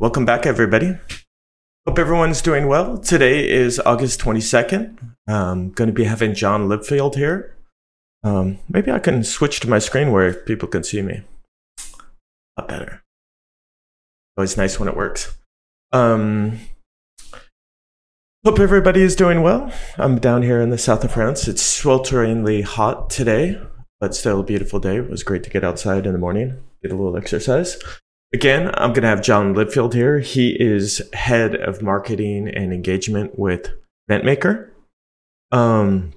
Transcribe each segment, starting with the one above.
Welcome back, everybody. Hope everyone's doing well. Today is August 22nd. I'm going to be having Jon Lipfeld here. Um, maybe I can switch to my screen where people can see me. A lot better. Always nice when it works. Um, hope everybody is doing well. I'm down here in the south of France. It's swelteringly hot today, but still a beautiful day. It was great to get outside in the morning, get a little exercise. Again, I'm going to have Jon Lipfeld here. He is head of marketing and engagement with EventMaker. Um,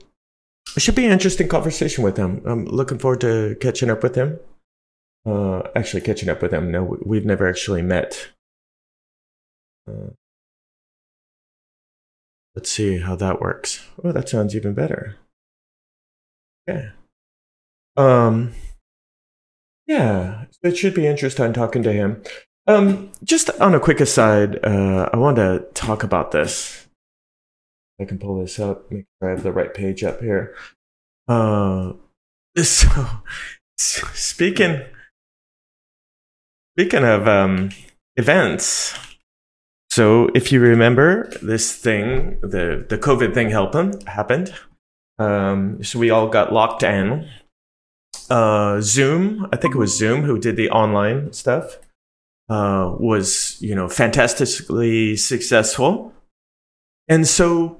it should be an interesting conversation with him. I'm looking forward to catching up with him. Uh, actually, catching up with him. No, we've never actually met. Uh, let's see how that works. Oh, that sounds even better. Okay. Um, yeah, it should be interesting talking to him. Um, just on a quick aside, uh, I want to talk about this. I can pull this up, make sure I have the right page up here. Uh, so speaking speaking of um, events, so if you remember this thing, the the COVID thing happened happened. Um, so we all got locked in uh, Zoom, I think it was Zoom who did the online stuff, uh, was you know fantastically successful, and so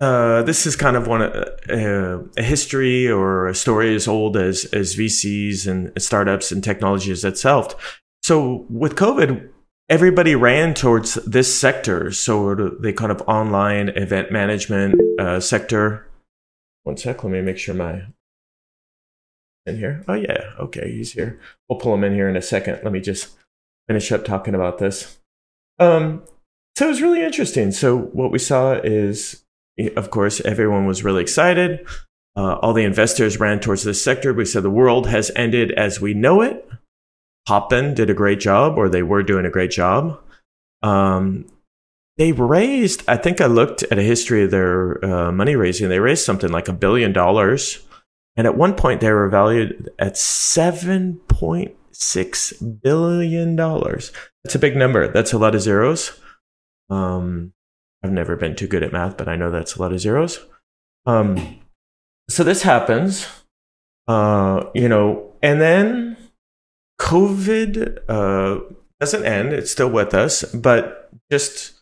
uh, this is kind of one uh, a history or a story as old as as VCs and startups and technologies itself. So with COVID, everybody ran towards this sector. So the kind of online event management uh, sector. One sec, let me make sure my in here? Oh, yeah. Okay, he's here. We'll pull him in here in a second. Let me just finish up talking about this. Um, so it was really interesting. So what we saw is, of course, everyone was really excited. Uh, all the investors ran towards this sector. We said the world has ended as we know it. Hopin did a great job, or they were doing a great job. Um, they raised, I think I looked at a history of their uh, money raising. They raised something like a billion dollars and at one point, they were valued at $7.6 billion. That's a big number. That's a lot of zeros. Um, I've never been too good at math, but I know that's a lot of zeros. Um, so this happens, uh, you know, and then COVID uh, doesn't end. It's still with us, but just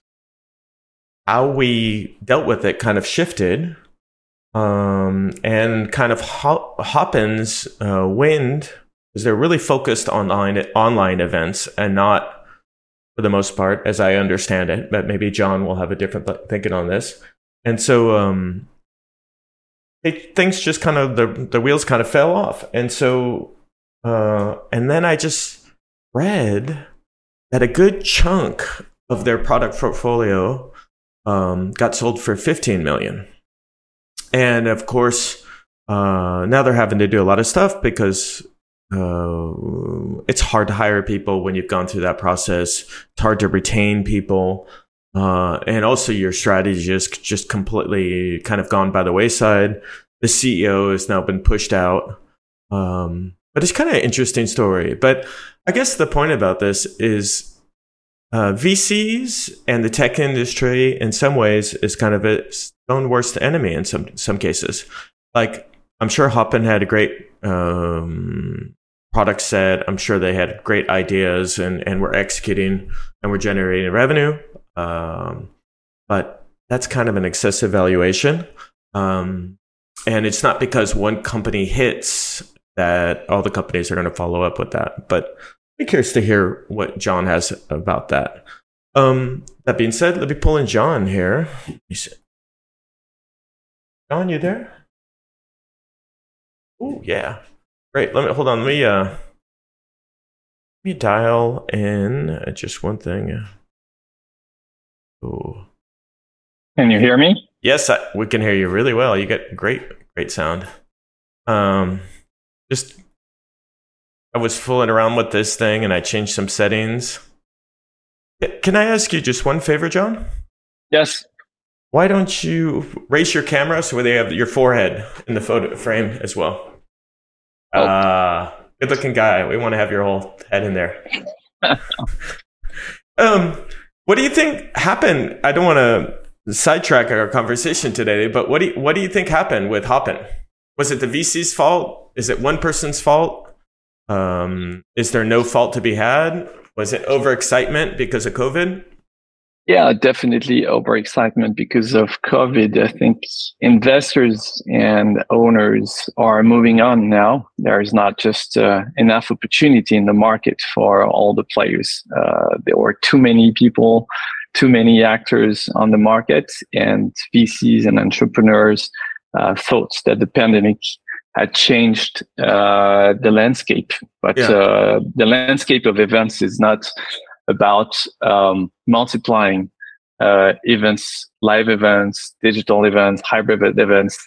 how we dealt with it kind of shifted um, and kind of Hopin's uh, wind is they're really focused on online, online events and not for the most part, as I understand it. But maybe Jon will have a different thinking on this. And so um, it, things just kind of the the wheels kind of fell off, and so uh, and then I just read that a good chunk of their product portfolio um, got sold for 15 million. And of course, uh, now they're having to do a lot of stuff because uh, it's hard to hire people when you've gone through that process. It's hard to retain people. Uh, and also your strategy is just completely kind of gone by the wayside. The CEO has now been pushed out. Um, but it's kind of an interesting story. But I guess the point about this is uh, VCs and the tech industry, in some ways, is kind of its own worst enemy in some some cases. Like I'm sure Hopin had a great um, product set. I'm sure they had great ideas and and were executing and were generating revenue. Um, but that's kind of an excessive valuation. Um, and it's not because one company hits that all the companies are going to follow up with that. But I'm curious to hear what Jon has about that. Um, that being said, let me pull in Jon here. Jon, you there? Oh yeah, great. Let me hold on. Let me uh, let me dial in just one thing. Oh, can you hear me? Yes, I, we can hear you really well. You get great, great sound. Um, just I was fooling around with this thing and I changed some settings. Can I ask you just one favor, Jon? Yes why don't you raise your camera so they have your forehead in the photo frame as well? Oh. Uh, good looking guy. We want to have your whole head in there. Um, what do you think happened? I don't want to sidetrack our conversation today, but what do you, what do you think happened with Hopin? Was it the VC's fault? Is it one person's fault? Um, is there no fault to be had? Was it overexcitement because of COVID? Yeah, definitely overexcitement because of COVID. I think investors and owners are moving on now. There is not just uh, enough opportunity in the market for all the players. Uh, there were too many people, too many actors on the market, and VCs and entrepreneurs uh, thought that the pandemic had changed uh, the landscape. But yeah. Uh, the landscape of events is not about um, multiplying uh, events, live events, digital events, hybrid events.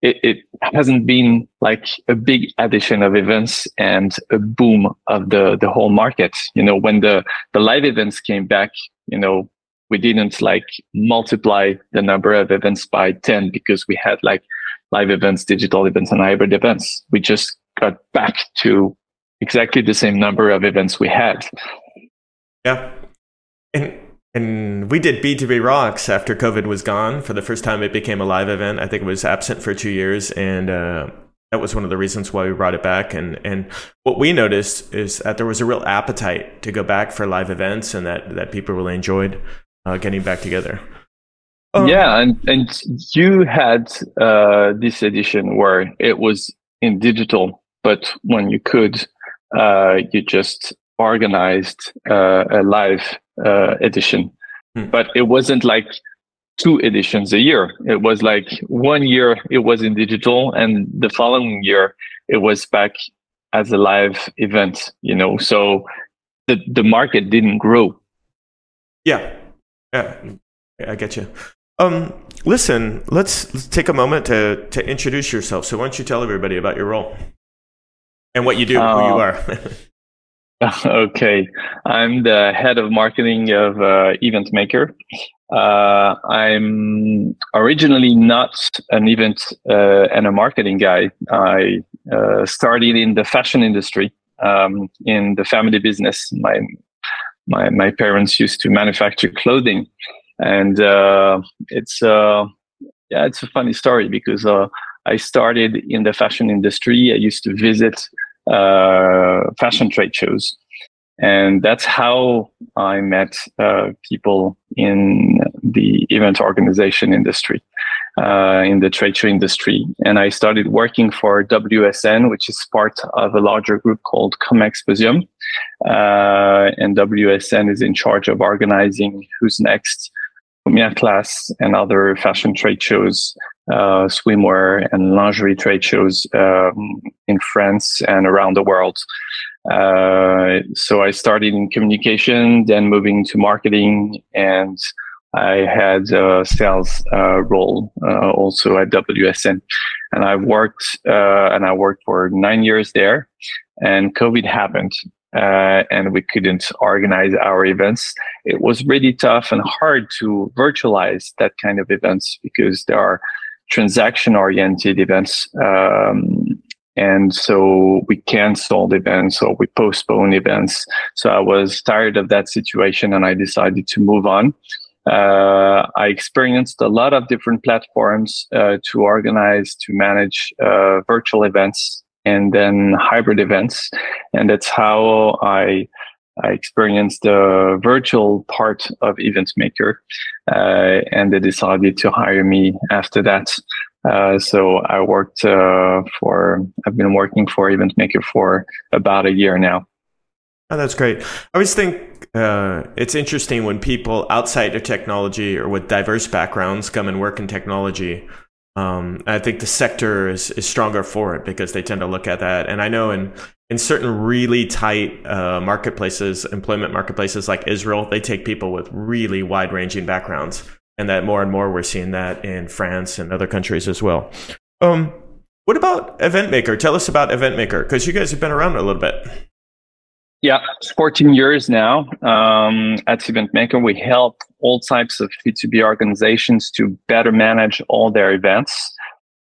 It, it, hasn't been like a big addition of events and a boom of the the whole market. You know, when the the live events came back, you know, we didn't like multiply the number of events by 10 because we had like live events, digital events, and hybrid events. We just got back to exactly the same number of events we had. Yeah. And and we did B2B Rocks after COVID was gone. For the first time, it became a live event. I think it was absent for two years. And uh, that was one of the reasons why we brought it back. And, and what we noticed is that there was a real appetite to go back for live events and that, that people really enjoyed uh, getting back together. Um, yeah. And, and you had uh, this edition where it was in digital, but when you could, uh, you just organized uh, a live uh, edition, hmm. but it wasn't like two editions a year. It was like one year it was in digital, and the following year it was back as a live event. You know, so the the market didn't grow. Yeah, yeah, I get you. Um, listen, let's, let's take a moment to to introduce yourself. So, why don't you tell everybody about your role and what you do, uh, who you uh, are? Okay, I'm the head of marketing of uh, Event Maker. Uh, I'm originally not an event uh, and a marketing guy. I uh, started in the fashion industry, um, in the family business. My my my parents used to manufacture clothing, and uh, it's uh, yeah, it's a funny story because I started in the fashion industry. I used to visit uh, fashion trade shows. And that's how I met uh, people in the event organization industry, uh, in the trade show industry. And I started working for WSN, which is part of a larger group called Comexposium. Uh, and WSN is in charge of organizing Who's Next, Mia Class, and other fashion trade shows uh, swimwear and lingerie trade shows um, in France and around the world. Uh, so I started in communication, then moving to marketing, and I had a sales uh, role uh, also at WSN. And I worked uh, and I worked for nine years there, and COVID happened. Uh, and we couldn't organize our events. It was really tough and hard to virtualize that kind of events because there are transaction oriented events. Um, and so we canceled events or we postponed events. So I was tired of that situation and I decided to move on. Uh, I experienced a lot of different platforms uh, to organize, to manage uh, virtual events and then hybrid events. And that's how I I experienced the virtual part of Event Maker, uh, and they decided to hire me after that. Uh, so I worked uh, for, I've been working for Event Maker for about a year now. Oh, that's great. I always think uh, it's interesting when people outside of technology or with diverse backgrounds come and work in technology um, I think the sector is, is stronger for it because they tend to look at that. And I know in, in certain really tight uh, marketplaces, employment marketplaces like Israel, they take people with really wide ranging backgrounds. And that more and more we're seeing that in France and other countries as well. Um, what about EventMaker? Tell us about EventMaker because you guys have been around a little bit. Yeah, 14 years now um, at EventMaker. We help all types of B2B organizations to better manage all their events.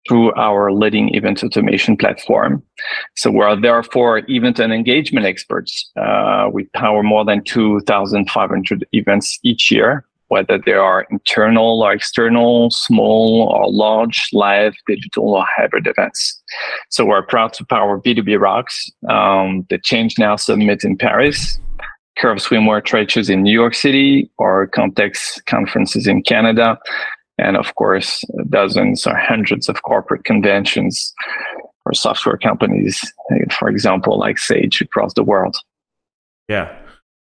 through our leading event automation platform. So we are therefore event and engagement experts. Uh, we power more than 2,500 events each year, whether they are internal or external, small or large, live, digital or hybrid events. So we're proud to power B2B Rocks, um, the Change Now Summit in Paris, Curve Swimwear trade shows in New York City, or Context conferences in Canada, and of course, dozens or hundreds of corporate conventions for software companies, for example, like Sage across the world. Yeah.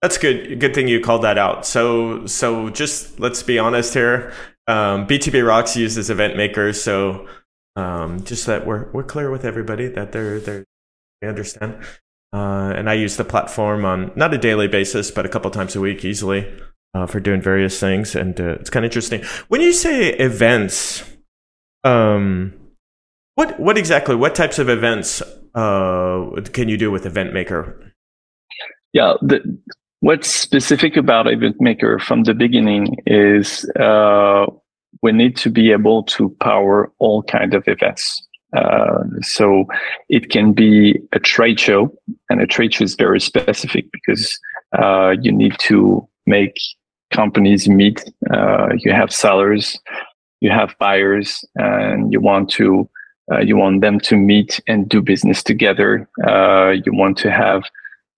That's good. Good thing you called that out. So, so just let's be honest here. Um, B2B Rocks uses event makers, so um, just that we're we're clear with everybody that they're they're they understand. Uh, and I use the platform on not a daily basis, but a couple times a week easily uh, for doing various things, and uh, it's kind of interesting. When you say events, um, what what exactly? What types of events uh, can you do with Event Maker? Yeah, the, what's specific about Event Maker from the beginning is uh, we need to be able to power all kind of events. Uh, so it can be a trade show, and a trade show is very specific because uh, you need to make companies meet. Uh, you have sellers, you have buyers, and you want to uh, you want them to meet and do business together. Uh, you want to have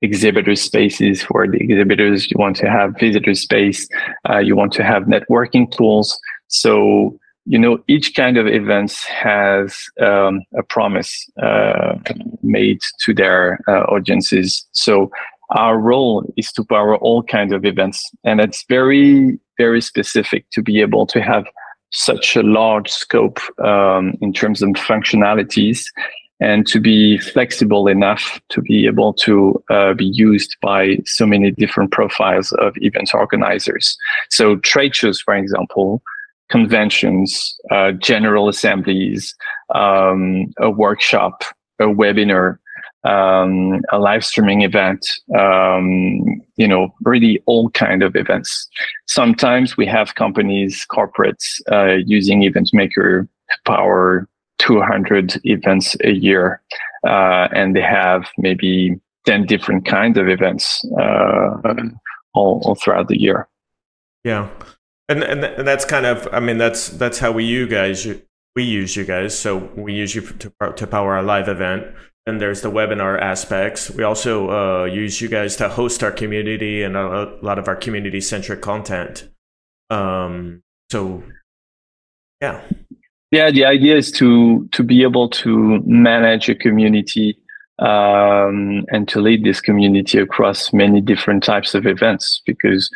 exhibitor spaces for the exhibitors. You want to have visitor space. Uh, you want to have networking tools. So you know each kind of events has um, a promise uh, made to their uh, audiences. So our role is to power all kinds of events and it's very very specific to be able to have such a large scope um, in terms of functionalities and to be flexible enough to be able to uh, be used by so many different profiles of event organizers so trade shows for example conventions uh, general assemblies um, a workshop a webinar um, a live streaming event, um, you know, really all kind of events. Sometimes we have companies, corporates, uh, using Event Maker power 200 events a year, uh, and they have maybe 10 different kinds of events uh, all, all throughout the year. Yeah, and, and that's kind of, I mean, that's that's how we you guys we use you guys. So we use you to to power our live event and there's the webinar aspects. We also uh, use you guys to host our community and a, lot of our community centric content. Um, so, yeah. Yeah, the idea is to to be able to manage a community um, and to lead this community across many different types of events because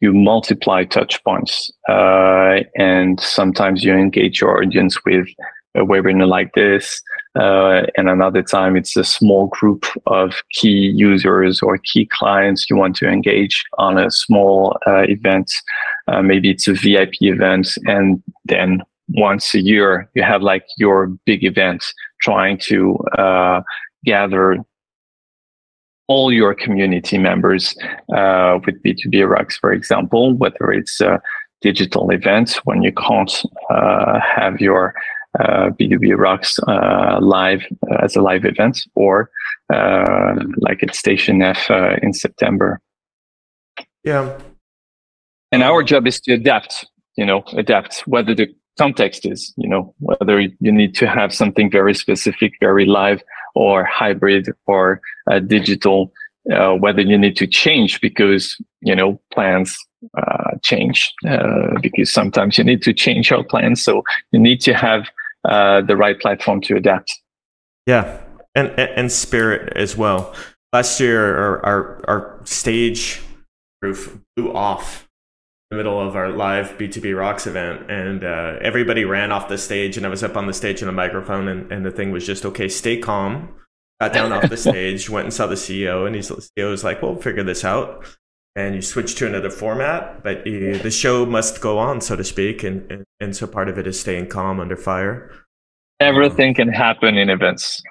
you multiply touch points uh, and sometimes you engage your audience with a webinar like this uh, and another time it's a small group of key users or key clients you want to engage on a small uh, event. Uh, maybe it's a VIP event, and then once a year you have like your big events trying to uh, gather all your community members uh, with B2B Rocks, for example, whether it's a digital event when you can't uh, have your uh, B2B Rocks uh, live uh, as a live event or uh, like at Station F uh, in September. Yeah. And our job is to adapt, you know, adapt whether the context is, you know, whether you need to have something very specific, very live or hybrid or uh, digital, whether you need to change because, you know, plans change because sometimes you need to change your plans. So you need to have uh, the right platform to adapt. Yeah, and, and, spirit as well. Last year, our our, our stage roof blew off the middle of our live B2B Rocks event, and uh, everybody ran off the stage, and I was up on the stage in a microphone, and, and the thing was just okay, stay calm. Got down off the stage, went and saw the CEO, and he's, the CEO was like, "We'll figure this out." and you switch to another format, but you, the show must go on, so to speak, and, and, and so part of it is staying calm under fire. Everything can happen in events.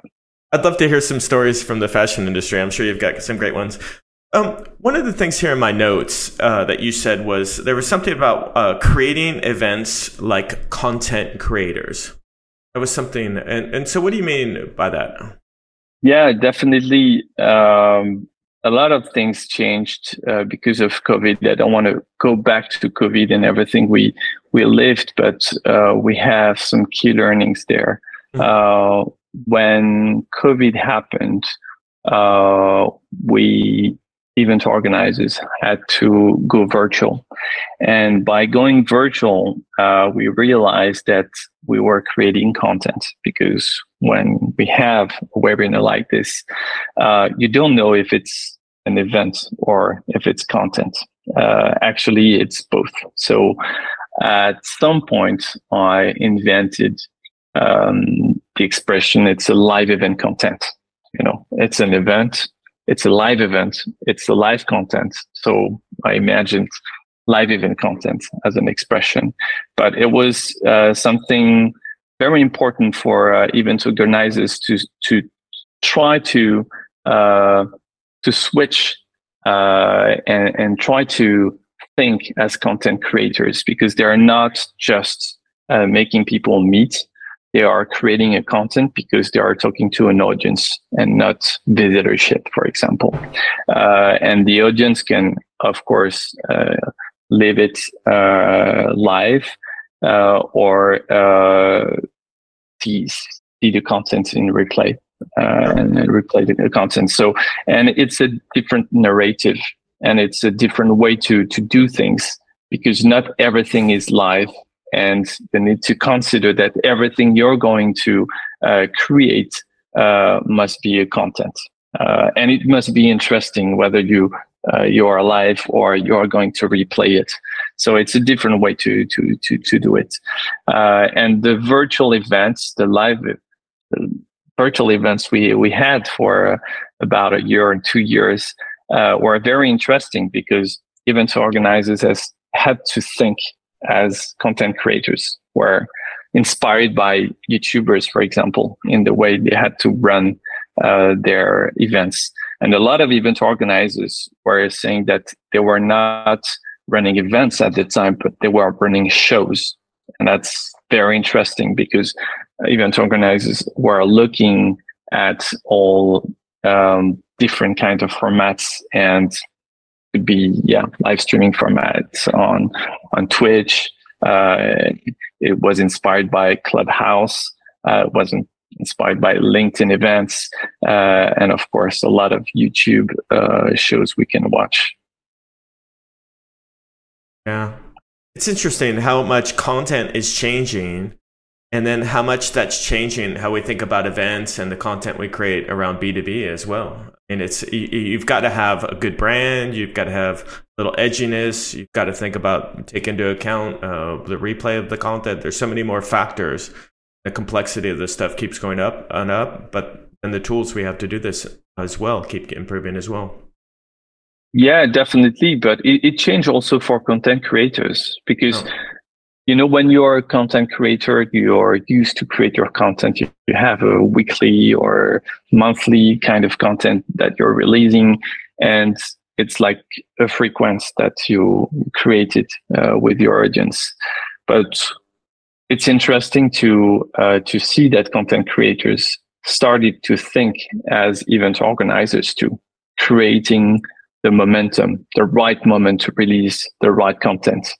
I'd love to hear some stories from the fashion industry. I'm sure you've got some great ones. Um, one of the things here in my notes uh, that you said was there was something about uh, creating events like content creators. That was something. And, and so, what do you mean by that? Yeah, definitely. Um, a lot of things changed uh, because of COVID. I don't want to go back to COVID and everything we we lived, but uh, we have some key learnings there. Mm-hmm. Uh, when COVID happened, uh, we event organizers had to go virtual. And by going virtual, uh, we realized that we were creating content because when we have a webinar like this, uh, you don't know if it's an event or if it's content. Uh, actually, it's both. So at some point, I invented um, the expression it's a live event content. You know, it's an event it's a live event. It's a live content. So I imagined live event content as an expression, but it was uh, something very important for uh, event organizers to to try to uh, to switch uh, and and try to think as content creators because they are not just uh, making people meet they are creating a content because they are talking to an audience and not visitorship, for example. Uh, and the audience can, of course, uh, live it uh, live uh, or uh, see, see the content in replay. Uh, and replay the content. So, and it's a different narrative and it's a different way to, to do things because not everything is live and you need to consider that everything you're going to uh, create uh, must be a content. Uh, and it must be interesting whether you uh, you are alive or you are going to replay it. So it's a different way to to to, to do it. Uh, and the virtual events the live virtual events we we had for about a year and two years uh, were very interesting because event organizers has had to think as content creators were inspired by YouTubers, for example, in the way they had to run uh, their events. And a lot of event organizers were saying that they were not running events at the time, but they were running shows. And that's very interesting because event organizers were looking at all um, different kinds of formats and could be yeah live streaming formats on on Twitch. Uh, it was inspired by Clubhouse. Uh, it wasn't inspired by LinkedIn events, uh, and of course, a lot of YouTube uh, shows we can watch. Yeah, it's interesting how much content is changing, and then how much that's changing how we think about events and the content we create around B two B as well. And it's you've got to have a good brand you've got to have a little edginess you've got to think about take into account uh, the replay of the content. There's so many more factors. The complexity of this stuff keeps going up and up but and the tools we have to do this as well keep improving as well. Yeah definitely but it, it changed also for content creators because oh you know when you're a content creator you're used to create your content. You, have a weekly or monthly kind of content that you're releasing and it's like a frequency that you created uh, with your audience. But it's interesting to uh, to see that content creators started to think as event organizers too creating the momentum the right moment to release the right content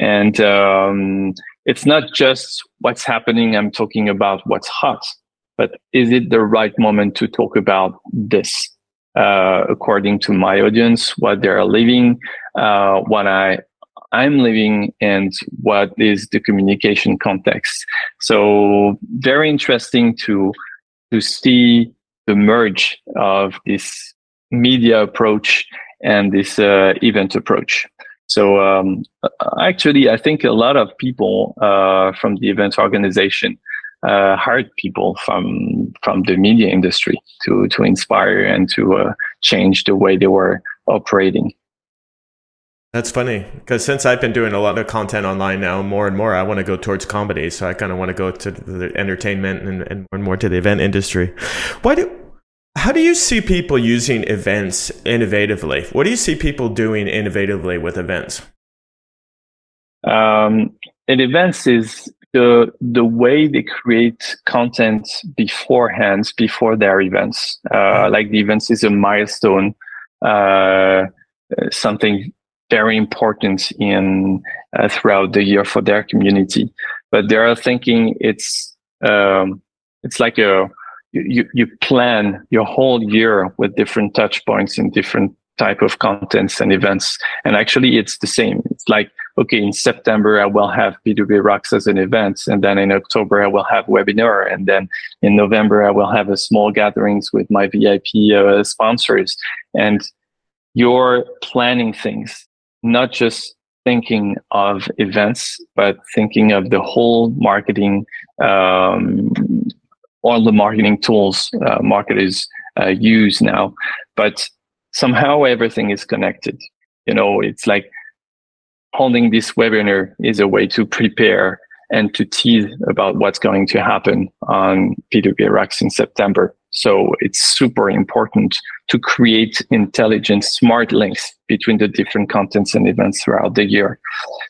and um, it's not just what's happening. I'm talking about what's hot, but is it the right moment to talk about this? Uh, according to my audience, what they're living, uh, what I I'm living, and what is the communication context. So very interesting to to see the merge of this media approach and this uh, event approach. So um, actually, I think a lot of people uh, from the event organization uh, hired people from from the media industry to to inspire and to uh, change the way they were operating. That's funny because since I've been doing a lot of content online now, more and more I want to go towards comedy. So I kind of want to go to the entertainment and, and more and more to the event industry. Why do how do you see people using events innovatively? What do you see people doing innovatively with events? Um, and events is the the way they create content beforehand before their events uh, like the events is a milestone uh, something very important in uh, throughout the year for their community but they are thinking it's um, it's like a you, you plan your whole year with different touch points and different type of contents and events and actually it's the same it's like okay, in September, I will have B2B Rocks as an event. And then in October, I will have webinar. And then in November, I will have a small gatherings with my VIP uh, sponsors. And you're planning things, not just thinking of events, but thinking of the whole marketing, um, all the marketing tools uh, marketers uh, use now. But somehow everything is connected. You know, it's like holding this webinar is a way to prepare and to tease about what's going to happen on B2B Rocks in September. So it's super important to create intelligent, smart links between the different contents and events throughout the year.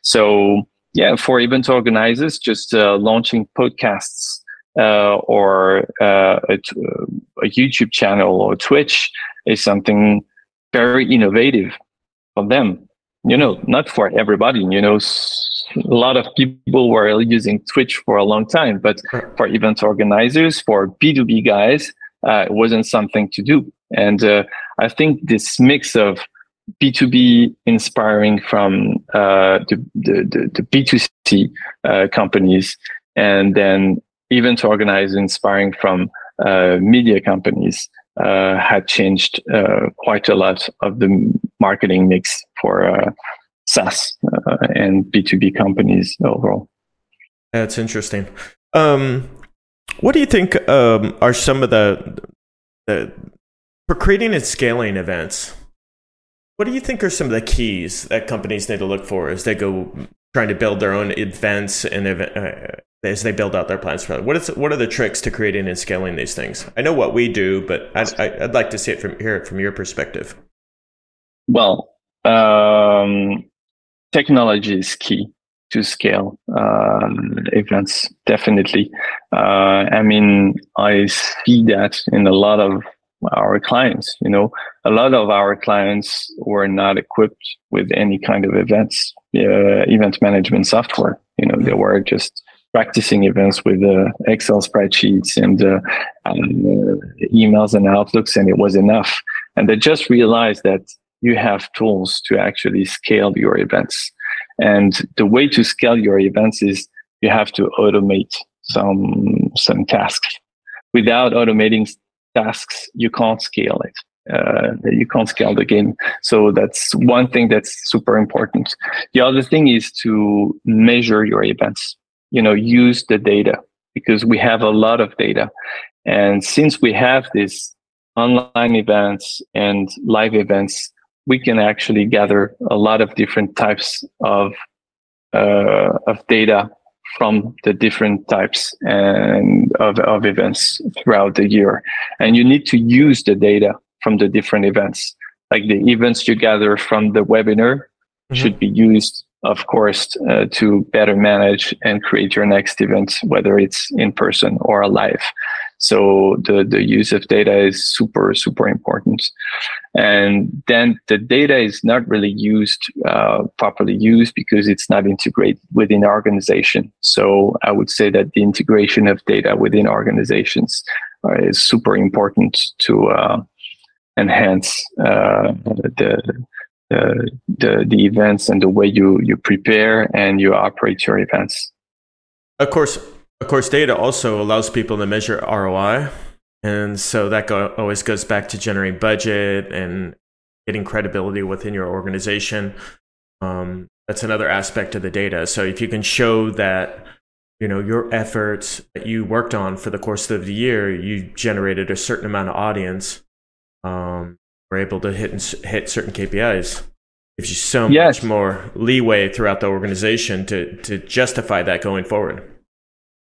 So yeah, for event organizers, just uh, launching podcasts uh, or uh, a, a YouTube channel or Twitch is something very innovative for them you know, not for everybody. You know, a lot of people were using Twitch for a long time, but for event organizers, for B2B guys, uh, it wasn't something to do. And uh, I think this mix of B2B inspiring from uh, the, the, the, B2C uh, companies and then event organizers inspiring from uh, media companies uh, had changed uh, quite a lot of the marketing mix for uh, SaaS uh, and B2B companies overall. That's interesting. Um, what do you think um, are some of the, the for creating and scaling events? What do you think are some of the keys that companies need to look for as they go trying to build their own events and uh, as they build out their plans for it? What is what are the tricks to creating and scaling these things? I know what we do, but I'd, I'd like to see it from hear it from your perspective. Well, um, technology is key to scale uh, events. Definitely. Uh, I mean, I see that in a lot of our clients. You know, a lot of our clients were not equipped with any kind of events, uh, event management software. You know, they were just practicing events with uh, Excel spreadsheets and uh, um, emails and outlooks, and it was enough. And they just realized that you have tools to actually scale your events. And the way to scale your events is you have to automate some some tasks. Without automating tasks, you can't scale it. Uh, you can't scale the game. So that's one thing that's super important. The other thing is to measure your events you know use the data because we have a lot of data and since we have these online events and live events we can actually gather a lot of different types of uh, of data from the different types and of, of events throughout the year and you need to use the data from the different events like the events you gather from the webinar mm-hmm. should be used of course, uh, to better manage and create your next event, whether it's in person or live. So the, the use of data is super, super important. And then the data is not really used, uh, properly used because it's not integrated within organization. So I would say that the integration of data within organizations uh, is super important to, uh, enhance, uh, the, the, the, the events and the way you, you prepare and you operate your events. Of course, of course, data also allows people to measure ROI. And so that go, always goes back to generating budget and getting credibility within your organization. Um, that's another aspect of the data. So if you can show that you know your efforts that you worked on for the course of the year, you generated a certain amount of audience, um, we're able to hit hit certain KPIs. Gives you so yes. much more leeway throughout the organization to to justify that going forward.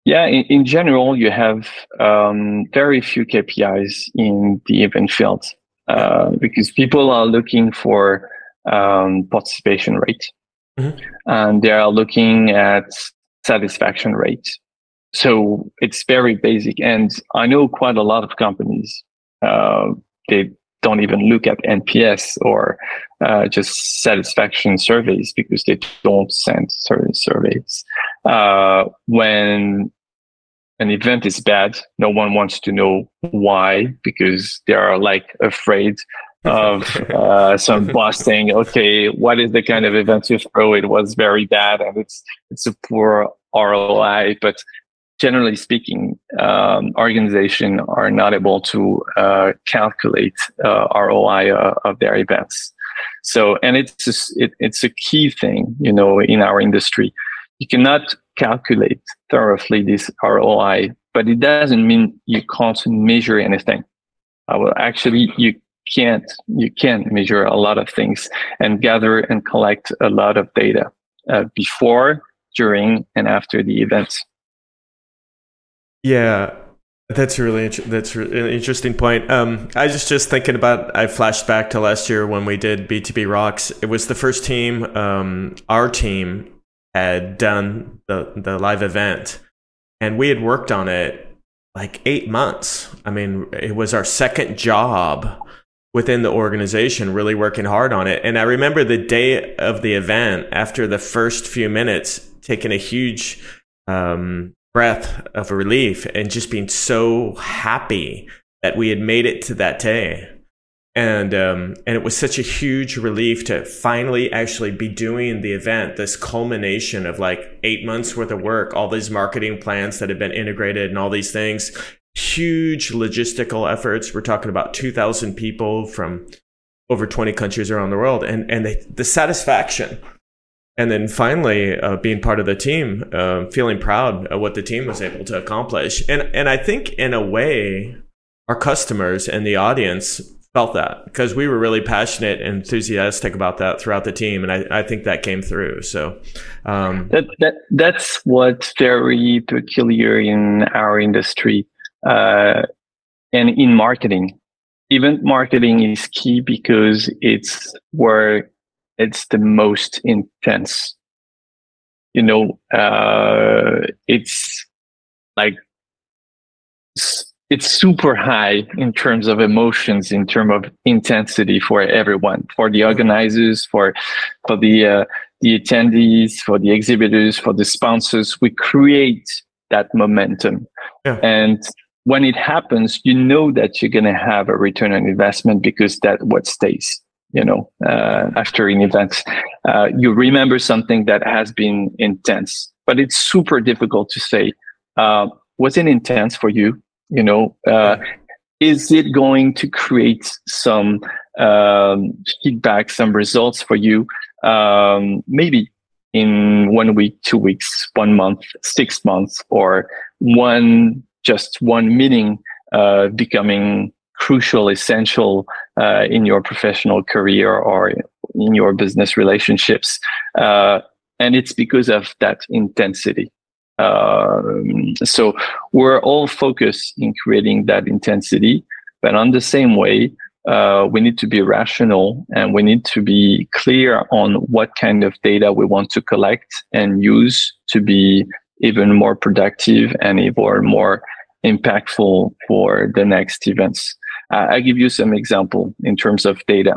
Yeah, in, in general, you have um, very few KPIs in the event field uh, because people are looking for um, participation rate, mm-hmm. and they are looking at satisfaction rate. So it's very basic. And I know quite a lot of companies, uh, they don't even look at NPS or uh, just satisfaction surveys because they don't send certain surveys. Uh, when an event is bad, no one wants to know why because they are like afraid of uh, some boss saying, "Okay, what is the kind of event you throw? It was very bad, and it's it's a poor ROI." But generally speaking, um, organizations are not able to uh, calculate uh, ROI uh, of their events. So, and it's just, it, it's a key thing, you know, in our industry. You cannot calculate thoroughly this ROI, but it doesn't mean you can't measure anything. Uh, well, actually, you can't you can measure a lot of things and gather and collect a lot of data uh, before, during, and after the event. Yeah, that's really that's an interesting point. Um, I was just thinking about. I flashed back to last year when we did B2B Rocks. It was the first team. Um, our team had done the the live event, and we had worked on it like eight months. I mean, it was our second job within the organization, really working hard on it. And I remember the day of the event, after the first few minutes, taking a huge um, breath of relief and just being so happy that we had made it to that day. And um, and it was such a huge relief to finally actually be doing the event, this culmination of like eight months worth of work, all these marketing plans that had been integrated and all these things, huge logistical efforts. We're talking about 2,000 people from over 20 countries around the world. And, and the, the satisfaction and then finally uh, being part of the team uh, feeling proud of what the team was able to accomplish and and i think in a way our customers and the audience felt that because we were really passionate and enthusiastic about that throughout the team and i, I think that came through so um, that, that that's what's very peculiar in our industry uh, and in marketing event marketing is key because it's where it's the most intense. You know, uh, it's like it's super high in terms of emotions, in terms of intensity for everyone, for the organizers, for for the uh, the attendees, for the exhibitors, for the sponsors. We create that momentum, yeah. and when it happens, you know that you're going to have a return on investment because that what stays you know, uh, after an event. Uh, you remember something that has been intense, but it's super difficult to say, uh, was it intense for you? You know, uh, is it going to create some um, feedback, some results for you? Um, maybe in one week, two weeks, one month, six months, or one just one meeting uh, becoming crucial, essential uh, in your professional career or in your business relationships. Uh, and it's because of that intensity. Um, so we're all focused in creating that intensity, but on the same way, uh, we need to be rational and we need to be clear on what kind of data we want to collect and use to be even more productive and even more impactful for the next events. Uh, I'll give you some example in terms of data.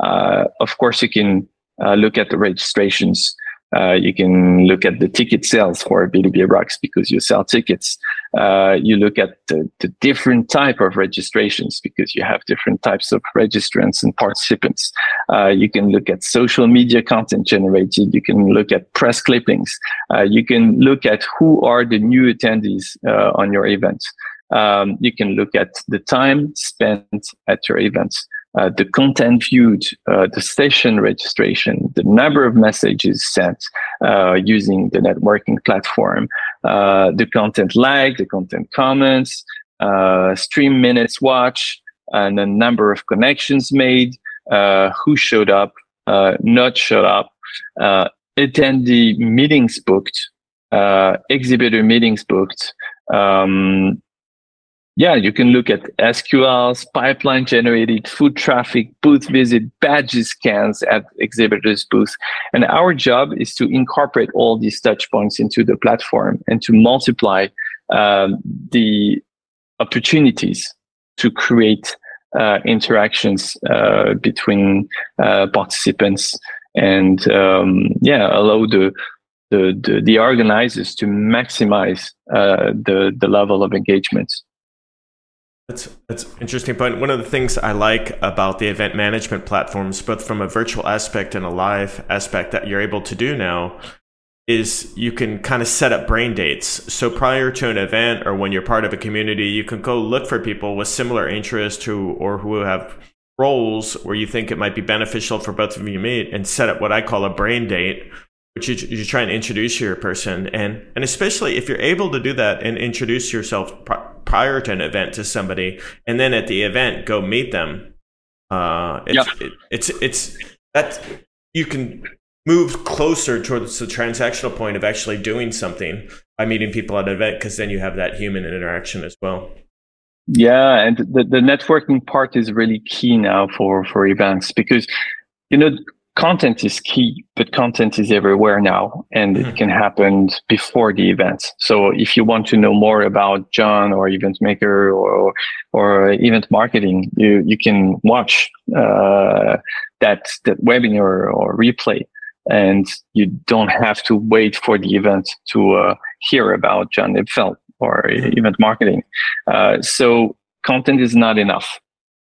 Uh, of course, you can uh, look at the registrations. Uh, you can look at the ticket sales for B2B Rocks because you sell tickets. Uh, you look at the, the, different type of registrations because you have different types of registrants and participants. Uh, you can look at social media content generated. You can look at press clippings. you can look at who are the new attendees on your event. Um, you can look at the time spent at your events, uh, the content viewed, uh, the session registration, the number of messages sent uh, using the networking platform, uh, the content like, the content comments, uh, stream minutes watch, and the number of connections made, who showed up, not showed up, attendee meetings booked, exhibitor meetings booked, um, yeah, you can look at SQLs, pipeline generated, foot traffic, booth visit, badges scans at exhibitors' booths. And our job is to incorporate all these touch points into the platform and to multiply um, the opportunities to create uh, interactions uh, between uh, participants and um, yeah, allow the, the, the, the, organizers to maximize uh, the, the level of engagement. That's that's interesting point. One of the things I like about the event management platforms, both from a virtual aspect and a live aspect that you're able to do now, is you can kind of set up brain dates. So prior to an event or when you're part of a community, you can go look for people with similar interests who or who have roles where you think it might be beneficial for both of you to meet and set up what I call a brain date, which you, you try and introduce your person. And, and especially if you're able to do that and introduce yourself prior to an event to somebody, and then at the event go meet them. Uh, it's, yeah. it, it's it's that you can move closer towards the transactional point of actually doing something by meeting people at an event because then you have that human interaction as well. Yeah, and the, the networking part is really key now for for events because you know content is key, but content is everywhere now and mm-hmm. it can happen before the event. So if you want to know more about Jon or Eventmaker or, or event marketing, you, you can watch, uh, that, that webinar or replay and you don't have to wait for the event to, uh, hear about Jon Lipfeld or mm-hmm. event marketing. Uh, so content is not enough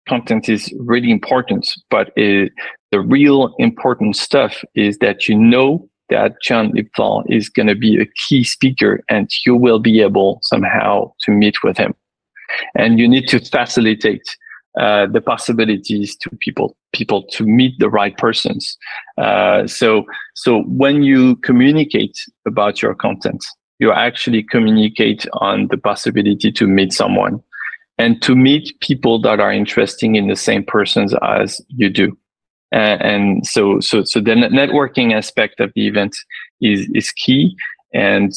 content is really important, but it, the real important stuff is that you know that Jon Lipfeld is going to be a key speaker and you will be able somehow to meet with him. And you need to facilitate uh, the possibilities to people, people to meet the right persons. Uh, so, so when you communicate about your content, you actually communicate on the possibility to meet someone and to meet people that are interesting in the same persons as you do. And, and so, so, so the networking aspect of the event is, is key and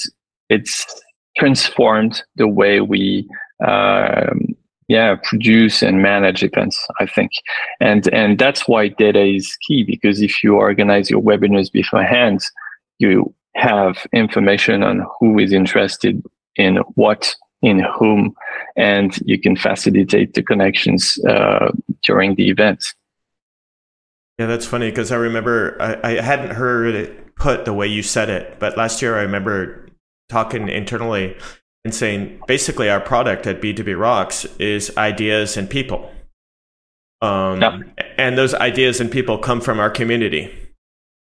it's transformed the way we, um, yeah, produce and manage events, I think. And, and that's why data is key because if you organize your webinars beforehand, you have information on who is interested in what in whom, and you can facilitate the connections uh, during the event. Yeah, that's funny because I remember I, I hadn't heard it put the way you said it, but last year I remember talking internally and saying basically our product at B2B Rocks is ideas and people. Um, yeah. And those ideas and people come from our community.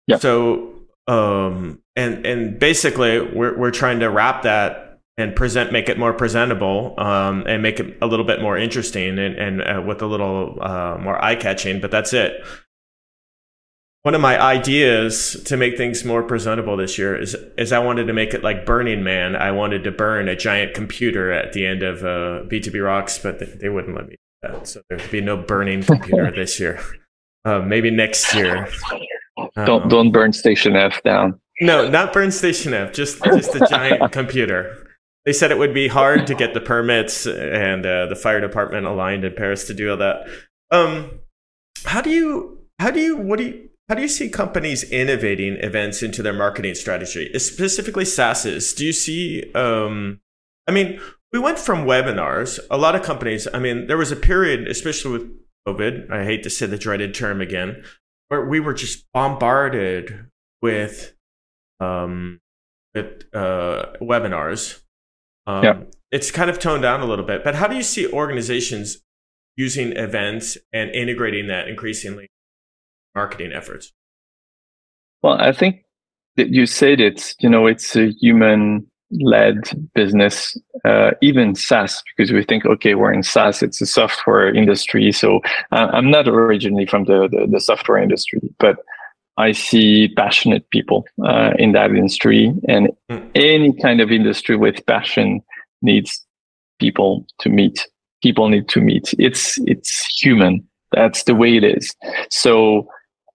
Yeah. So, um, and and basically, we're we're trying to wrap that and present make it more presentable um, and make it a little bit more interesting and, and uh, with a little uh, more eye-catching but that's it one of my ideas to make things more presentable this year is is I wanted to make it like Burning Man. I wanted to burn a giant computer at the end of uh, B2B Rocks, but they, they wouldn't let me do that. So there'd be no burning computer this year. Uh, maybe next year. Don't um, don't burn Station F down. No, not burn Station F. Just just a giant computer they said it would be hard to get the permits and uh, the fire department aligned in Paris to do all that. Um, how do you how do you what do you how do you see companies innovating events into their marketing strategy, specifically SaaSes? Do you see? Um, I mean, we went from webinars. A lot of companies. I mean, there was a period, especially with COVID. I hate to say the dreaded term again, where we were just bombarded with um, with uh, webinars um, yeah. It's kind of toned down a little bit, but how do you see organizations using events and integrating that increasingly marketing efforts? Well, I think that you said it's you know it's a human led business, uh, even SaaS, because we think, okay, we're in SaaS, it's a software industry. So uh, I'm not originally from the, the, the, software industry, but I see passionate people uh, in that industry, and mm. any kind of industry with passion needs people to meet. People need to meet. It's it's human. That's the way it is. So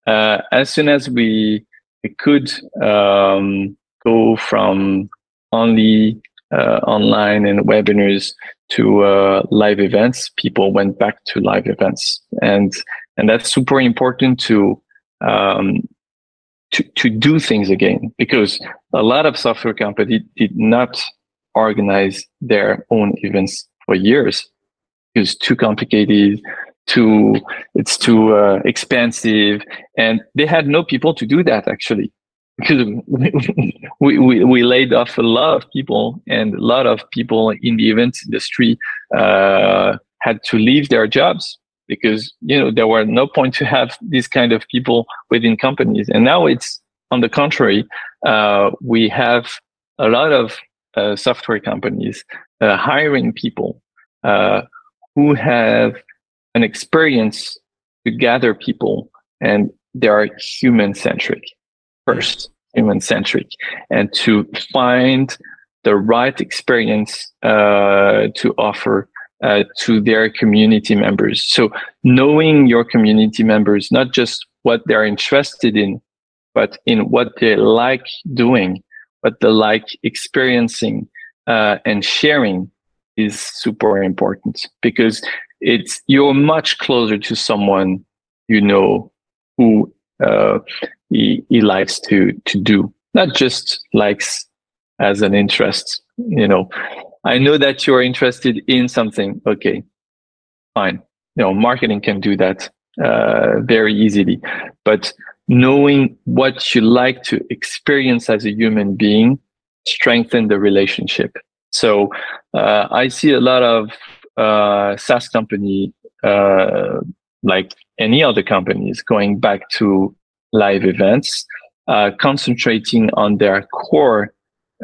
uh, as soon as we, we could um, go from only uh, online and webinars to uh, live events, people went back to live events, and and that's super important to um, to to do things again because a lot of software companies did not organize their own events for years. It was too complicated, too it's too uh, expensive, and they had no people to do that actually because we, we, we laid off a lot of people and a lot of people in the events industry uh, had to leave their jobs because you know there were no point to have these kind of people within companies. And now it's on the contrary uh, we have a lot of uh, software companies uh, hiring people uh, who have an experience to gather people and they are human centric first, human centric, and to find the right experience uh, to offer uh, to their community members. So knowing your community members, not just what they're interested in, but in what they like doing, what they like experiencing uh, and sharing is super important. Because it's you're much closer to someone you know who uh, he, he likes to to do, not just likes as an interest. You know, I know that you're interested in something. Okay, fine. You know, marketing can do that uh, very easily, but knowing what you like to experience as a human being strengthen the relationship. So uh, I see a lot of uh, SaaS company, uh, like any other companies, going back to live events, uh, concentrating on their core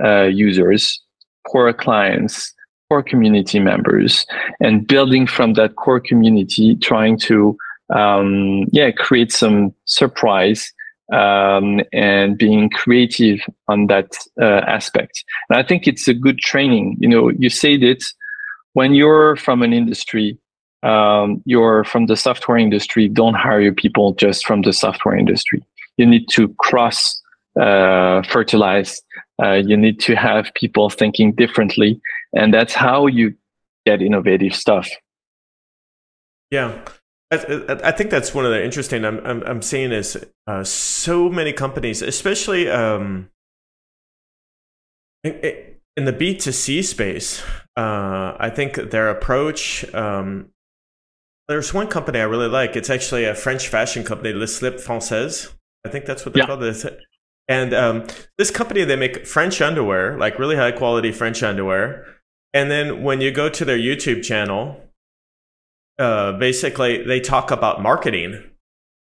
uh, users, core clients, core community members, and building from that core community, trying to um, yeah create some surprise um, and being creative on that uh, aspect. And I think it's a good training. You know, you said it when you're from an industry um, you're from the software industry, don't hire your people just from the software industry. You need to cross uh, fertilize. Uh, you need to have people thinking differently, and that's how you get innovative stuff. Yeah, I, I think that's one of the interesting. I'm I'm, I'm seeing is uh, so many companies, especially um, in the B two C space. Uh, I think their approach um, there's one company I really like. It's actually a French fashion company, Le Slip Française. I think that's what they yeah. call this. And um, this company, they make French underwear, like really high quality French underwear. And then when you go to their YouTube channel, uh, basically they talk about marketing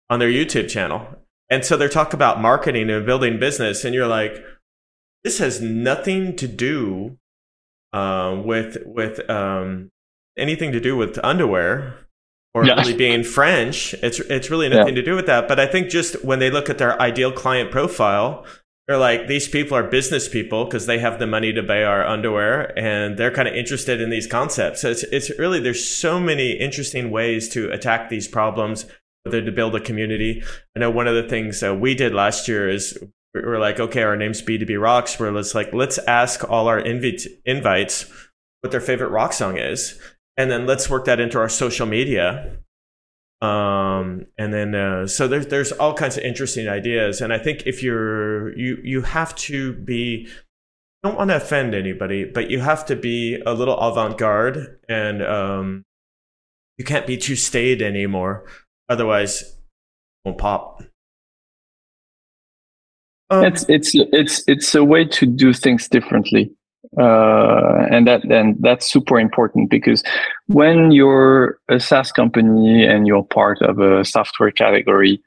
on their YouTube channel. And so they talk about marketing and building business. And you're like, this has nothing to do uh, with with um, anything to do with underwear or yeah. really being French. It's it's really nothing yeah. to do with that. But I think just when they look at their ideal client profile, they're like these people are business people because they have the money to buy our underwear and they're kind of interested in these concepts. So it's it's really there's so many interesting ways to attack these problems. Whether to build a community. I know one of the things uh, we did last year is we're like, okay, our name's B2B Rocks. Where let's like let's ask all our invite, invites what their favorite rock song is. And then let's work that into our social media. Um, and then uh, so there's there's all kinds of interesting ideas. And i think if you're you you have to be don't want to offend anybody but you have to be a little avant-garde and um, you can't be too staid anymore. Otherwise it won't pop um, it's it's it's it's a way to do things differently uh, and that then that's super important because when you're a SaaS company and you're part of a software category,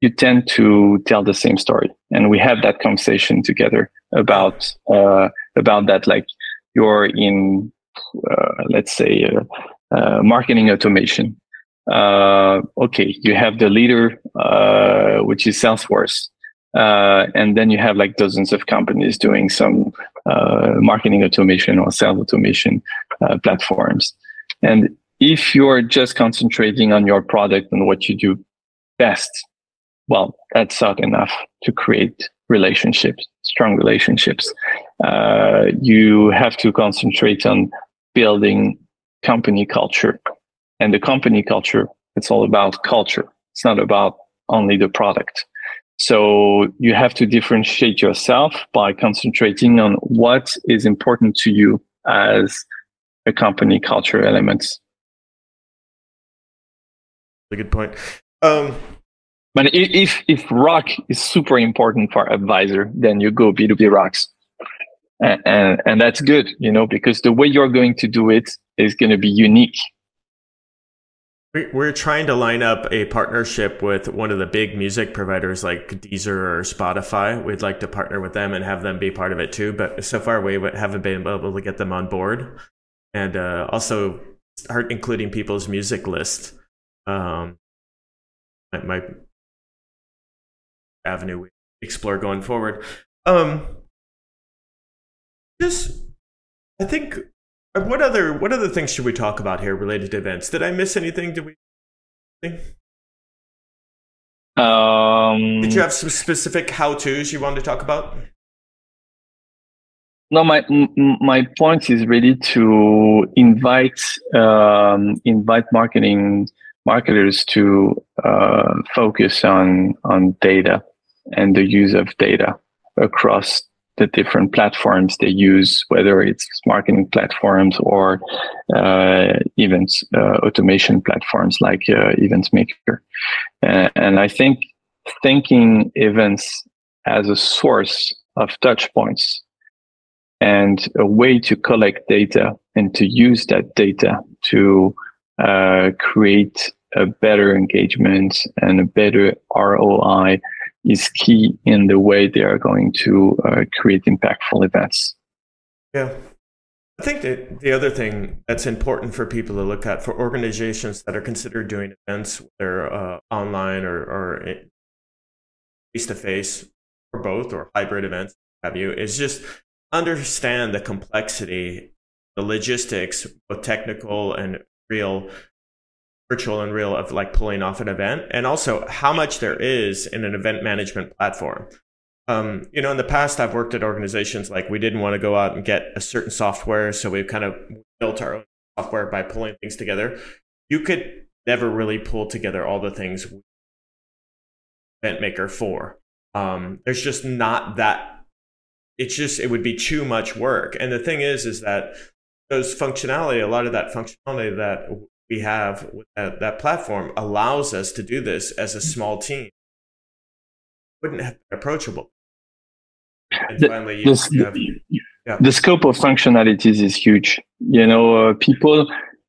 you tend to tell the same story. And we had that conversation together about uh, about that. Like you're in, uh, let's say, uh, uh, marketing automation. Uh, okay, you have the leader, which is Salesforce. Uh, and then you have like dozens of companies doing some uh, marketing automation or sales automation uh, platforms. And if you're just concentrating on your product and what you do best, well, that's not enough to create relationships, strong relationships. Uh, you have to concentrate on building company culture. And the company culture, it's all about culture. It's not about only the product. So you have to differentiate yourself by concentrating on what is important to you as a company culture elements. A good point. Um, but if if rock is super important for advisor, then you go B2B rocks. And, and, and that's good, you know, because the way you're going to do it is going to be unique. We're trying to line up a partnership with one of the big music providers like Deezer or Spotify. We'd like to partner with them and have them be part of it too. But so far, we haven't been able to get them on board. And uh, also start including people's music list. Um, my, avenue we explore going forward. Um, just, I think, what other what other things should we talk about here related to events? Did I miss anything? Did we? Um, Did you have some specific how tos you wanted to talk about? No, my my point is really to invite um, invite marketing marketers to uh, focus on on data and the use of data across the different platforms they use, whether it's marketing platforms or uh, events uh, automation platforms like uh, Eventmaker. and I think thinking events as a source of touch points and a way to collect data and to use that data to uh, create a better engagement and a better ROI is key in the way they are going to uh, create impactful events. Yeah. I think that the other thing that's important for people to look at for organizations that are considered doing events, whether uh, online or, or face to face or both or hybrid events, have you, is just understand the complexity, the logistics, both technical and real, virtual and real of like pulling off an event and also how much there is in an event management platform. Um, you know, in the past, I've worked at organizations like we didn't want to go out and get a certain software. So we've kind of built our own software by pulling things together. You could never really pull together all the things Eventmaker for. Um, there's just not that. It's just, it would be too much work. And the thing is, is that those functionality, a lot of that functionality that we have with that, that platform allows us to do this as a small team. Wouldn't have been approachable. And the, finally, you, you have, yeah. the scope of functionalities is huge. You know, uh, people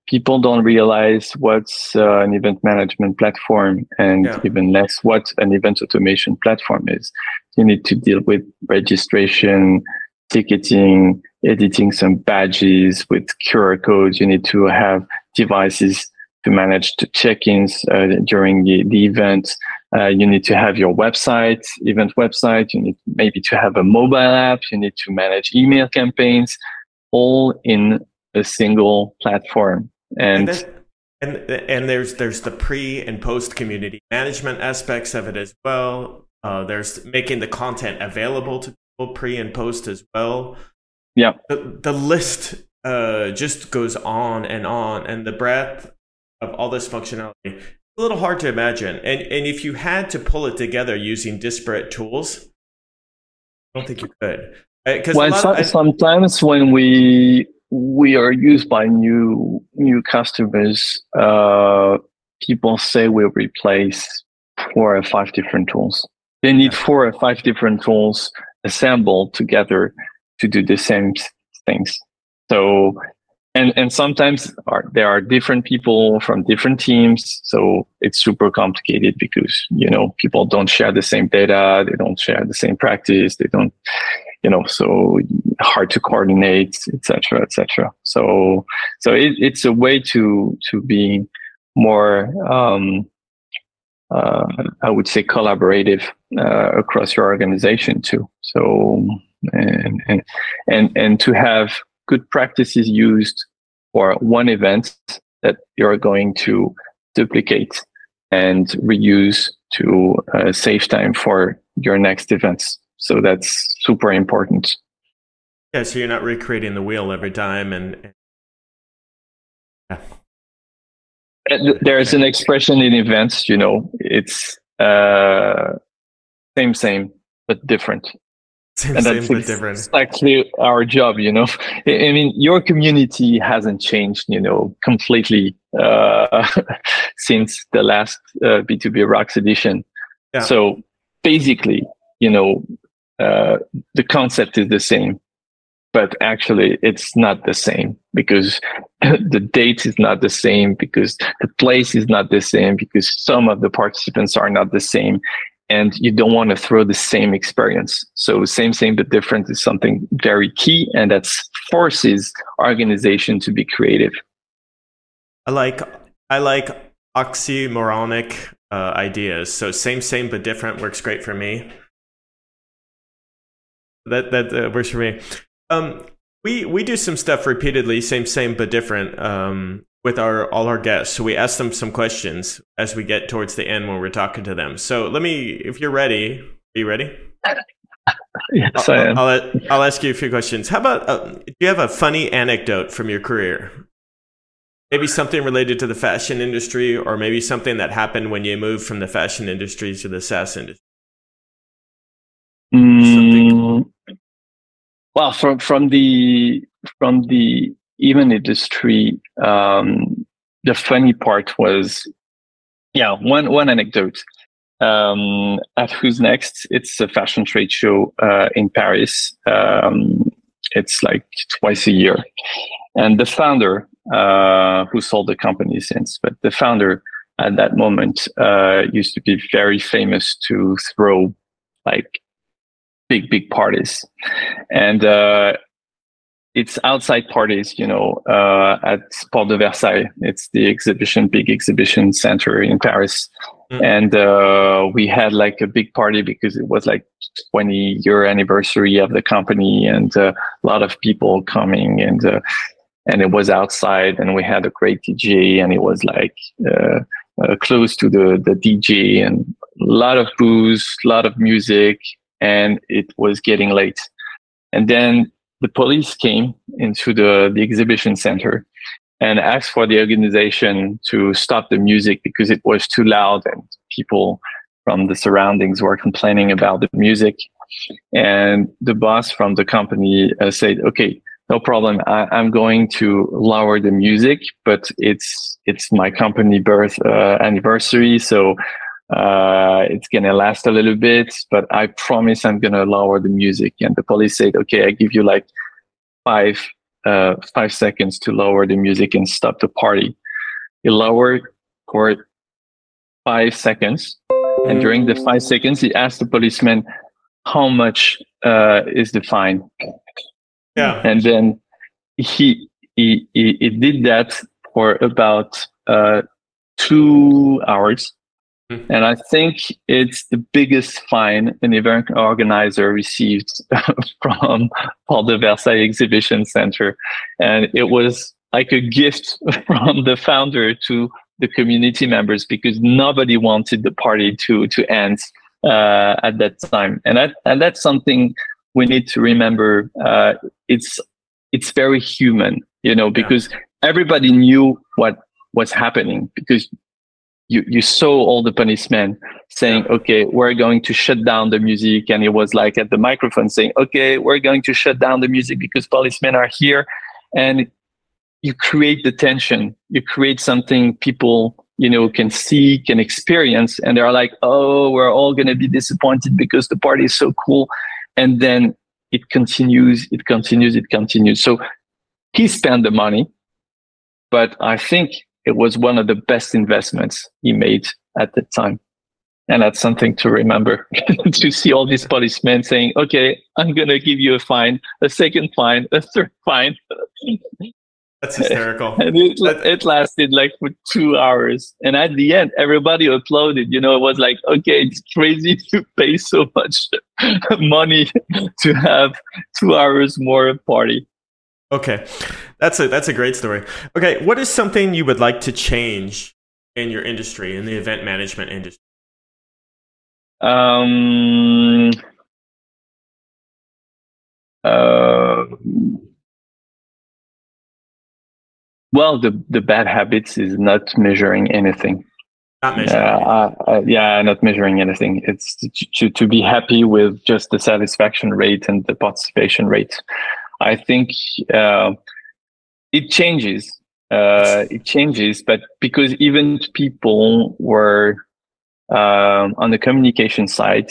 people don't realize what's uh, an event management platform and yeah. even less what an event automation platform is. You need to deal with registration, ticketing, editing some badges with QR codes. You need to have devices to manage the check-ins uh, during the, the event. Uh, you need to have your website, event website. You need maybe to have a mobile app. You need to manage email campaigns, all in a single platform. And, and, and, and there's there's the pre and post community management aspects of it as well. Uh, there's making the content available to people pre and post as well. Yeah. The, the list uh, just goes on and on, and the breadth of all this functionality a little hard to imagine. And and if you had to pull it together using disparate tools, I don't think you could. Because uh, well, I, sometimes when we we are used by new new customers, uh, people say we'll replace four or five different tools. They need four or five different tools assembled together to do the same things. So, and and sometimes are, there are different people from different teams, so it's super complicated because you know people don't share the same data, they don't share the same practice, they don't, you know, so hard to coordinate, etc., etc. So, so it, it's a way to to be more um, uh, I would say collaborative uh, across your organization too. So and and and and to have good practices used for one event that you're going to duplicate and reuse to uh, save time for your next events. So that's super important. Yeah, so you're not recreating the wheel every time and there's an expression in events, you know, it's uh, same, same, but different. Same, and same but different. exactly our job, you know. I I mean, your community hasn't changed, you know, completely uh, since the last uh, B2B Rocks edition. Yeah. So basically, you know, uh, the concept is the same, but actually it's not the same because the date is not the same, because the place is not the same, because some of the participants are not the same. And you don't want to throw the same experience. So same, same, but different is something very key. And that forces organization to be creative. I like I like oxymoronic uh, ideas. So same, same but different works great for me. That that uh, works for me. Um, we we do some stuff repeatedly, same, same but different. Um, with our all our guests, so we ask them some questions as we get towards the end when we're talking to them. So let me, if you're ready, are you ready? Yes, I'll, I am. I'll, I'll ask you a few questions. How about uh, do you have a funny anecdote from your career? Maybe something related to the fashion industry, or maybe something that happened when you moved from the fashion industry to the SaaS industry. Mm, well, from from the from the even industry, um, the funny part was, yeah, one one anecdote. Um, at Who's Next, it's a fashion trade show uh, in Paris. Um, it's like twice a year, and the founder, uh, who sold the company since, but the founder at that moment uh, used to be very famous to throw like big big parties and uh, it's outside parties you know uh, at Porte de Versailles it's the exhibition big exhibition center in Paris Mm. and uh, we had like a big party because it was like 20 year anniversary of the company and uh, a lot of people coming and uh, and it was outside and we had a great DJ and it was like uh, uh, close to the the DJ and a lot of booze, a lot of music, and it was getting late. And then the police came into the the exhibition center and asked for the organization to stop the music because it was too loud and people from the surroundings were complaining about the music. And the boss from the company uh, said, "Okay, no problem. I, I'm going to lower the music, but it's it's my company birth uh, anniversary, so uh, it's gonna last a little bit. But I promise I'm gonna lower the music." And the police said, "Okay, I give you like five uh, five seconds to lower the music and stop the party." He lowered for five seconds, and during the five seconds, he asked the policeman, "How much uh, is the fine?" Yeah. and then he he he, he did that for about uh, two hours. Hmm. And I think it's the biggest fine an event organizer received from Porte de Versailles Exhibition Center. And it was like a gift from the founder to the community members because nobody wanted the party to, to end uh, at that time. And that, and that's something we need to remember. Uh, it's, it's very human, you know, because everybody knew what was happening because you, you saw all the policemen saying, okay, we're going to shut down the music. And it was like at the microphone saying, okay, we're going to shut down the music because policemen are here. And you create the tension. You create something people, you know, can see, can experience. And they're like, oh, we're all going to be disappointed because the party is so cool. And then it continues, it continues, it continues. So he spent the money, but I think it was one of the best investments he made at the time. And that's something to remember to see all these policemen saying, okay, I'm going to give you a fine, a second fine, a third fine. That's hysterical. and it, it lasted like for two hours. And at the end, everybody applauded. You know, it was like, okay, it's crazy to pay so much money to have two hours more party. Okay, that's a that's a great story. Okay, what is something you would like to change in your industry, in the event management industry? Um, uh, well, the the bad habits is not measuring anything. Not measuring. Uh, uh, yeah, not measuring anything. It's to, to be happy with just the satisfaction rate and the participation rate. I think uh, it changes. Uh, it changes, but because even people were um, on the communication side,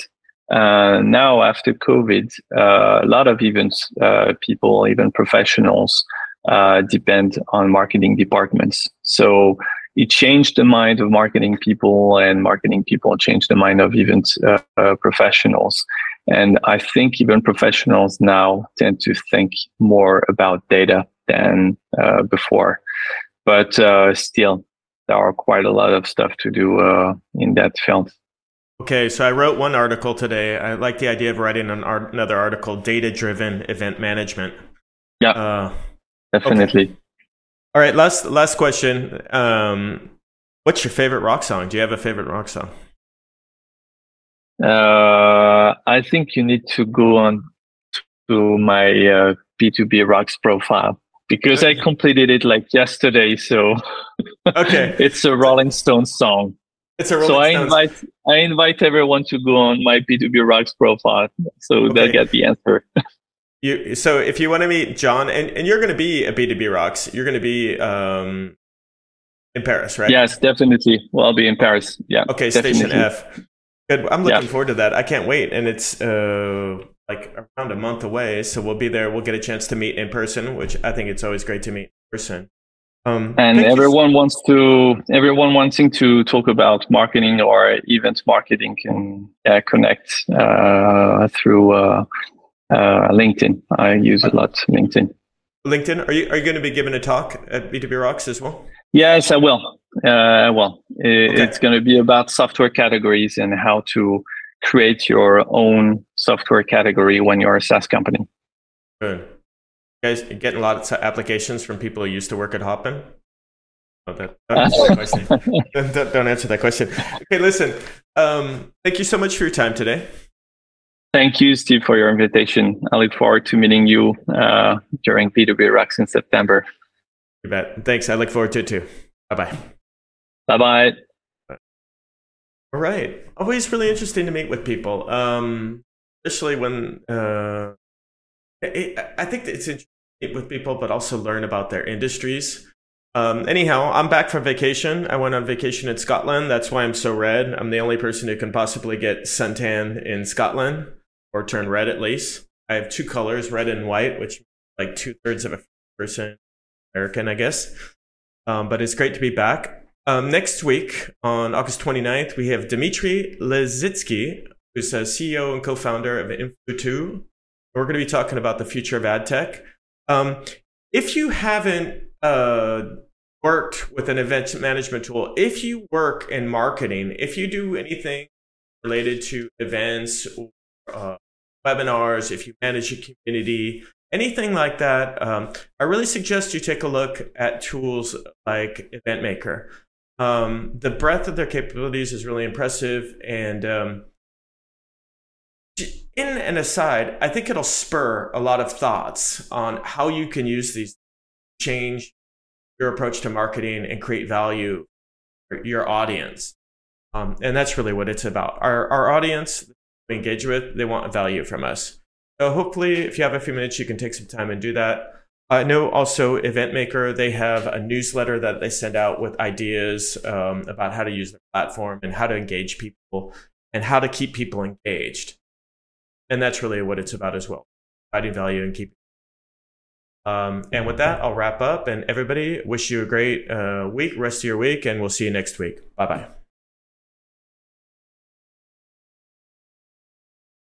uh, now after COVID, uh, a lot of events, uh, people, even professionals, uh, depend on marketing departments. So it changed the mind of marketing people, and marketing people changed the mind of event uh, professionals. And I think even professionals now tend to think more about data than before. But still, there are quite a lot of stuff to do in that field. Okay, so I wrote one article today. I like the idea of writing an art, another article, data driven event management. Yeah, uh, definitely. Okay. All right, last last question. Um, what's your favorite rock song? Do you have a favorite rock song? Uh, I think you need to go on to my uh, B2B Rocks profile because. I completed it like yesterday. So okay, it's a Rolling Stones song. It's a Rolling so I invite I invite everyone to go on my B2B Rocks profile, so okay. they'll get the answer. you so if you want to meet Jon, and, and you're going to be a B2B Rocks, you're going to be um, in Paris, right? Yes, definitely. Well, I'll be in Paris. Yeah. Okay, definitely. Station F. Good. I'm looking yeah. forward to that. I can't wait, and it's uh, like around a month away, so we'll be there. We'll get a chance to meet in person, which I think it's always great to meet in person. Um, and everyone wants to, everyone wanting to talk about marketing or event marketing can uh, connect uh, through uh, uh LinkedIn. I use a lot LinkedIn. LinkedIn. Are you are you going to be giving a talk at B2B Rocks as well? Yes, I will. Uh, I will. Okay. It's going to be about software categories and how to create your own software category when you're a SaaS company. Good guys getting a lot of applications from people who used to work at Hopin? Oh, that, don't, answer don't, don't, answer that question. Okay, listen. Um, thank you so much for your time today. Thank you, Steve, for your invitation. I look forward to meeting you uh, during B2B Rocks in September. You bet. Thanks. I look forward to it too. Bye bye. Bye bye. All right. Always really interesting to meet with people, um, especially when uh, it, I think it's interesting with people, but also learn about their industries. Um, anyhow, I'm back from vacation. I went on vacation in Scotland. That's why I'm so red. I'm the only person who can possibly get suntan in Scotland or turn red at least. I have two colors, red and white, which like two thirds of a person American, I guess. Um, but it's great to be back. Um, next week on August 29th, we have Dmitry Lezitsky, who's a CEO and co-founder of Influ2, we're going to be talking about the future of ad tech. Um, if you haven't uh, worked with an event management tool, if you work in marketing, if you do anything related to events or uh, webinars, if you manage a community, anything like that, um, I really suggest you take a look at tools like Eventmaker. Um, the breadth of their capabilities is really impressive, and um, in an aside, I think it'll spur a lot of thoughts on how you can use these change your approach to marketing and create value for your audience. Um, and that's really what it's about. Our, our audience we engage with, they want value from us. So hopefully, if you have a few minutes, you can take some time and do that. I know also Eventmaker, they have a newsletter that they send out with ideas um, about how to use the platform and how to engage people and how to keep people engaged and that's really what it's about as well providing value and keeping. Um, and with that i'll wrap up and everybody wish you a great uh, week rest of your week and we'll see you next week. Bye bye